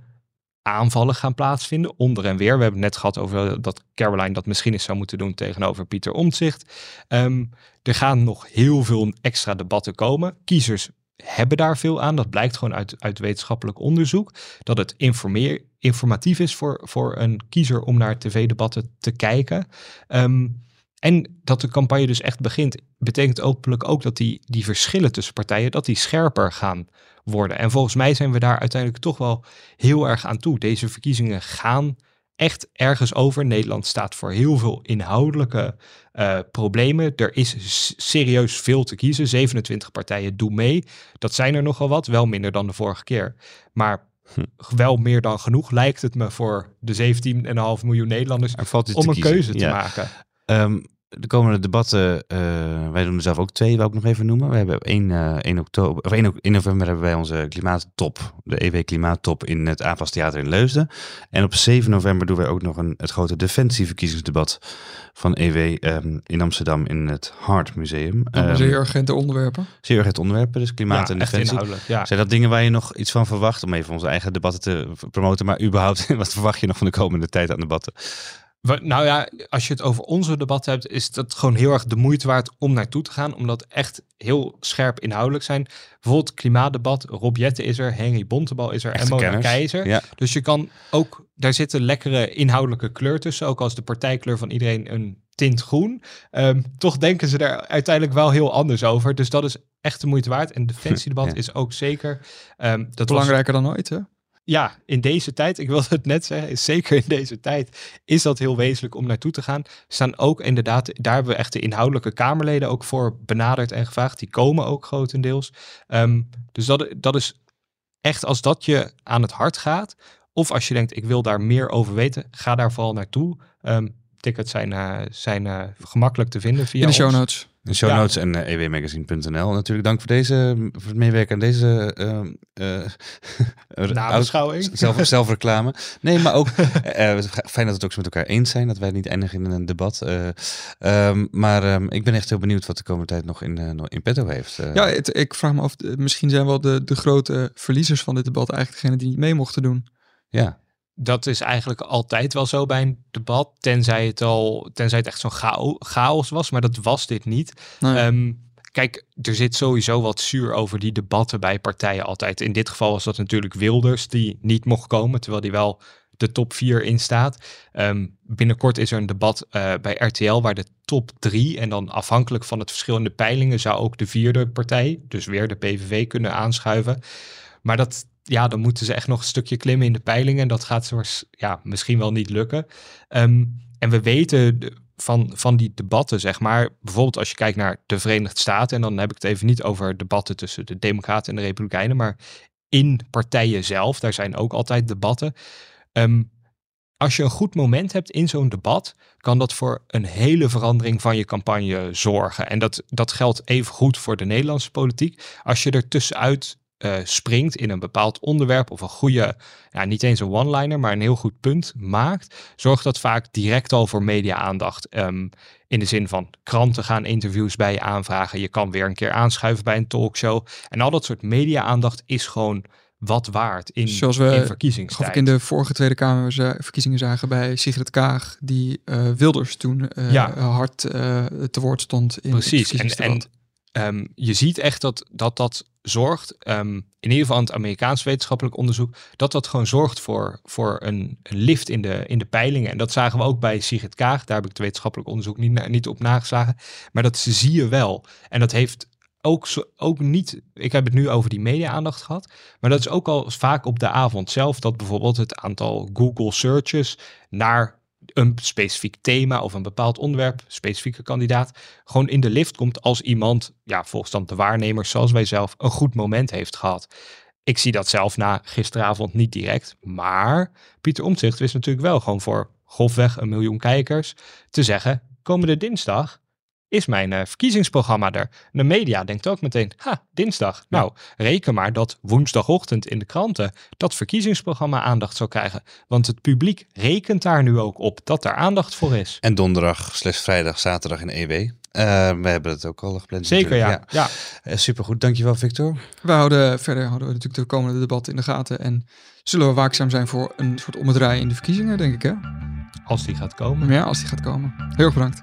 aanvallen gaan plaatsvinden, onder en weer. We hebben het net gehad over dat Caroline dat misschien eens zou moeten doen tegenover Pieter Omtzigt. Ehm, er gaan nog heel veel extra debatten komen. Kiezers hebben daar veel aan. Dat blijkt gewoon uit, uit wetenschappelijk onderzoek. Dat het informeer, informatief is voor, voor een kiezer om naar tv-debatten te kijken. Ehm, en dat de campagne dus echt begint, betekent hopelijk ook dat die, die verschillen tussen partijen, dat die scherper gaan worden. En volgens mij zijn we daar uiteindelijk toch wel heel erg aan toe. Deze verkiezingen gaan echt ergens over. Nederland staat voor heel veel inhoudelijke eh, problemen. Er is serieus veel te kiezen. 27 partijen doen mee. Dat zijn er nogal wat, wel minder dan de vorige keer. Maar wel meer dan genoeg lijkt het me voor de 17,5 miljoen Nederlanders Er om een kiezen. keuze te Ja. maken. Ehm, de komende debatten, eh, wij doen er zelf ook twee, wil ik nog even noemen. We hebben op 1, eh, 1, oktober, of 1, ok- 1 november hebben wij onze klimaattop, de EW Klimaattop in het AFAS Theater in Leusden. En op 7 november doen wij ook nog een, het grote defensieverkiezingsdebat van EW ehm, in Amsterdam in het Hart Museum. Allemaal Ehm, zeer urgente onderwerpen. zeer urgent onderwerpen, dus klimaat Ja, en defensie. Ja. Zijn dat dingen waar je nog iets van verwacht, om even onze eigen debatten te promoten, maar überhaupt, [LAUGHS] wat verwacht je nog van de komende tijd aan debatten? Nou ja, als je het over onze debat hebt, is dat gewoon heel erg de moeite waard om naartoe te gaan. Omdat echt heel scherp inhoudelijk zijn. Bijvoorbeeld het klimaatdebat. Rob Jetten is er, Henry Bontebal is er Echte en Mona kenners. Keizer. Ja. Dus je kan ook, daar zit een lekkere inhoudelijke kleur tussen. Ook als de partijkleur van iedereen een tint groen. Ehm, toch denken ze er uiteindelijk wel heel anders over. Dus dat is echt de moeite waard. En defensiedebat [LAUGHS] Ja. is ook zeker. ehm, dat was Belangrijker dan ooit, hè? Ja, in deze tijd, ik wilde het net zeggen, zeker in deze tijd is dat heel wezenlijk om naartoe te gaan. Er staan ook inderdaad, daar hebben we echt de inhoudelijke Kamerleden ook voor benaderd en gevraagd. Die komen ook grotendeels. Ehm, dus dat, dat is echt, als dat je aan het hart gaat, of als je denkt, ik wil daar meer over weten, ga daar vooral naartoe. Ehm tickets zijn, eh, zijn eh, gemakkelijk te vinden via In de show ons. notes. De show Ja. notes en uh, ewmagazine.nl. Natuurlijk dank voor, deze, voor het meewerken aan deze ehm, eh, [LAUGHS] Nabeschouwing. oud- [LAUGHS] Zelf, zelfreclame. Nee, maar ook [LAUGHS] eh, eh, fijn dat we het ook zo met elkaar eens zijn. Dat wij niet eindigen in een debat. eh. Ehm, maar ehm, ik ben echt heel benieuwd wat de komende tijd nog in, eh, in petto heeft. eh. Ja, het- ik vraag me af, eh, misschien zijn wel de, de grote verliezers van dit debat eigenlijk degene die niet mee mochten doen. ja. Dat is eigenlijk altijd wel zo bij een debat, tenzij het al, tenzij het echt zo'n chao- chaos was, maar dat was dit niet. Nee. Ehm, kijk, er zit sowieso wat zuur over die debatten bij partijen altijd. In dit geval was dat natuurlijk Wilders die niet mocht komen, terwijl die wel de top 4 in staat. Ehm, binnenkort is er een debat eh, bij RTL waar de top 3 en dan afhankelijk van het verschil in de peilingen zou ook de vierde partij, dus weer de PVV, kunnen aanschuiven. Maar dat, ja, dan moeten ze echt nog een stukje klimmen in de peilingen. Dat gaat waars- ja, misschien wel niet lukken. Ehm, en we weten van, van die debatten, zeg maar, bijvoorbeeld als je kijkt naar de Verenigde Staten, en dan heb ik het even niet over debatten tussen de Democraten en de Republikeinen, maar in partijen zelf, daar zijn ook altijd debatten. Ehm, als je een goed moment hebt in zo'n debat, kan dat voor een hele verandering van je campagne zorgen. En dat, dat geldt even goed voor de Nederlandse politiek. Als je er tussenuit eh, springt in een bepaald onderwerp of een goede, ja, niet eens een one-liner, maar een heel goed punt maakt, zorgt dat vaak direct al voor media-aandacht. Ehm, in de zin van kranten gaan interviews bij je aanvragen. Je kan weer een keer aanschuiven bij een talkshow. En al dat soort media-aandacht is gewoon wat waard in, Zoals we, in verkiezingstijd. ik in de vorige Tweede Kamer verkiezingen zagen bij Sigrid Kaag, die eh, Wilders toen eh, Ja. hard te woord stond in het Precies. En, ehm, je ziet echt dat, dat dat zorgt, ehm, in ieder geval aan het Amerikaans wetenschappelijk onderzoek, dat dat gewoon zorgt voor, voor een, een lift in de, in de peilingen. En dat zagen we ook bij Sigrid Kaag. Daar heb ik het wetenschappelijk onderzoek niet, niet op nageslagen. Maar dat zie je wel. En dat heeft ook, ook niet, ik heb het nu over die media-aandacht gehad, maar dat is ook al vaak op de avond zelf dat bijvoorbeeld het aantal Google searches naar een specifiek thema of een bepaald onderwerp, specifieke kandidaat, gewoon in de lift komt als iemand, ja, volgens dan de waarnemers zoals wij zelf, een goed moment heeft gehad. Ik zie dat zelf na gisteravond niet direct, maar Pieter Omtzigt wist natuurlijk wel gewoon voor grofweg een miljoen kijkers te zeggen, komende dinsdag is mijn eh, verkiezingsprogramma er. De media denkt ook meteen, ha, dinsdag. Nou, reken maar dat woensdagochtend in de kranten dat verkiezingsprogramma aandacht zal krijgen. Want het publiek rekent daar nu ook op dat daar aandacht voor is. En donderdag, slash vrijdag, zaterdag in EW. Eh, we hebben het ook al gepland. Zeker, ja. natuurlijk. ja. Eh, supergoed, dankjewel Victor. We houden verder houden we natuurlijk de komende debatten in de gaten. En zullen we waakzaam zijn voor een soort omdraai in de verkiezingen, denk ik hè? Als die gaat komen. Ja, als die gaat komen. Heel erg bedankt.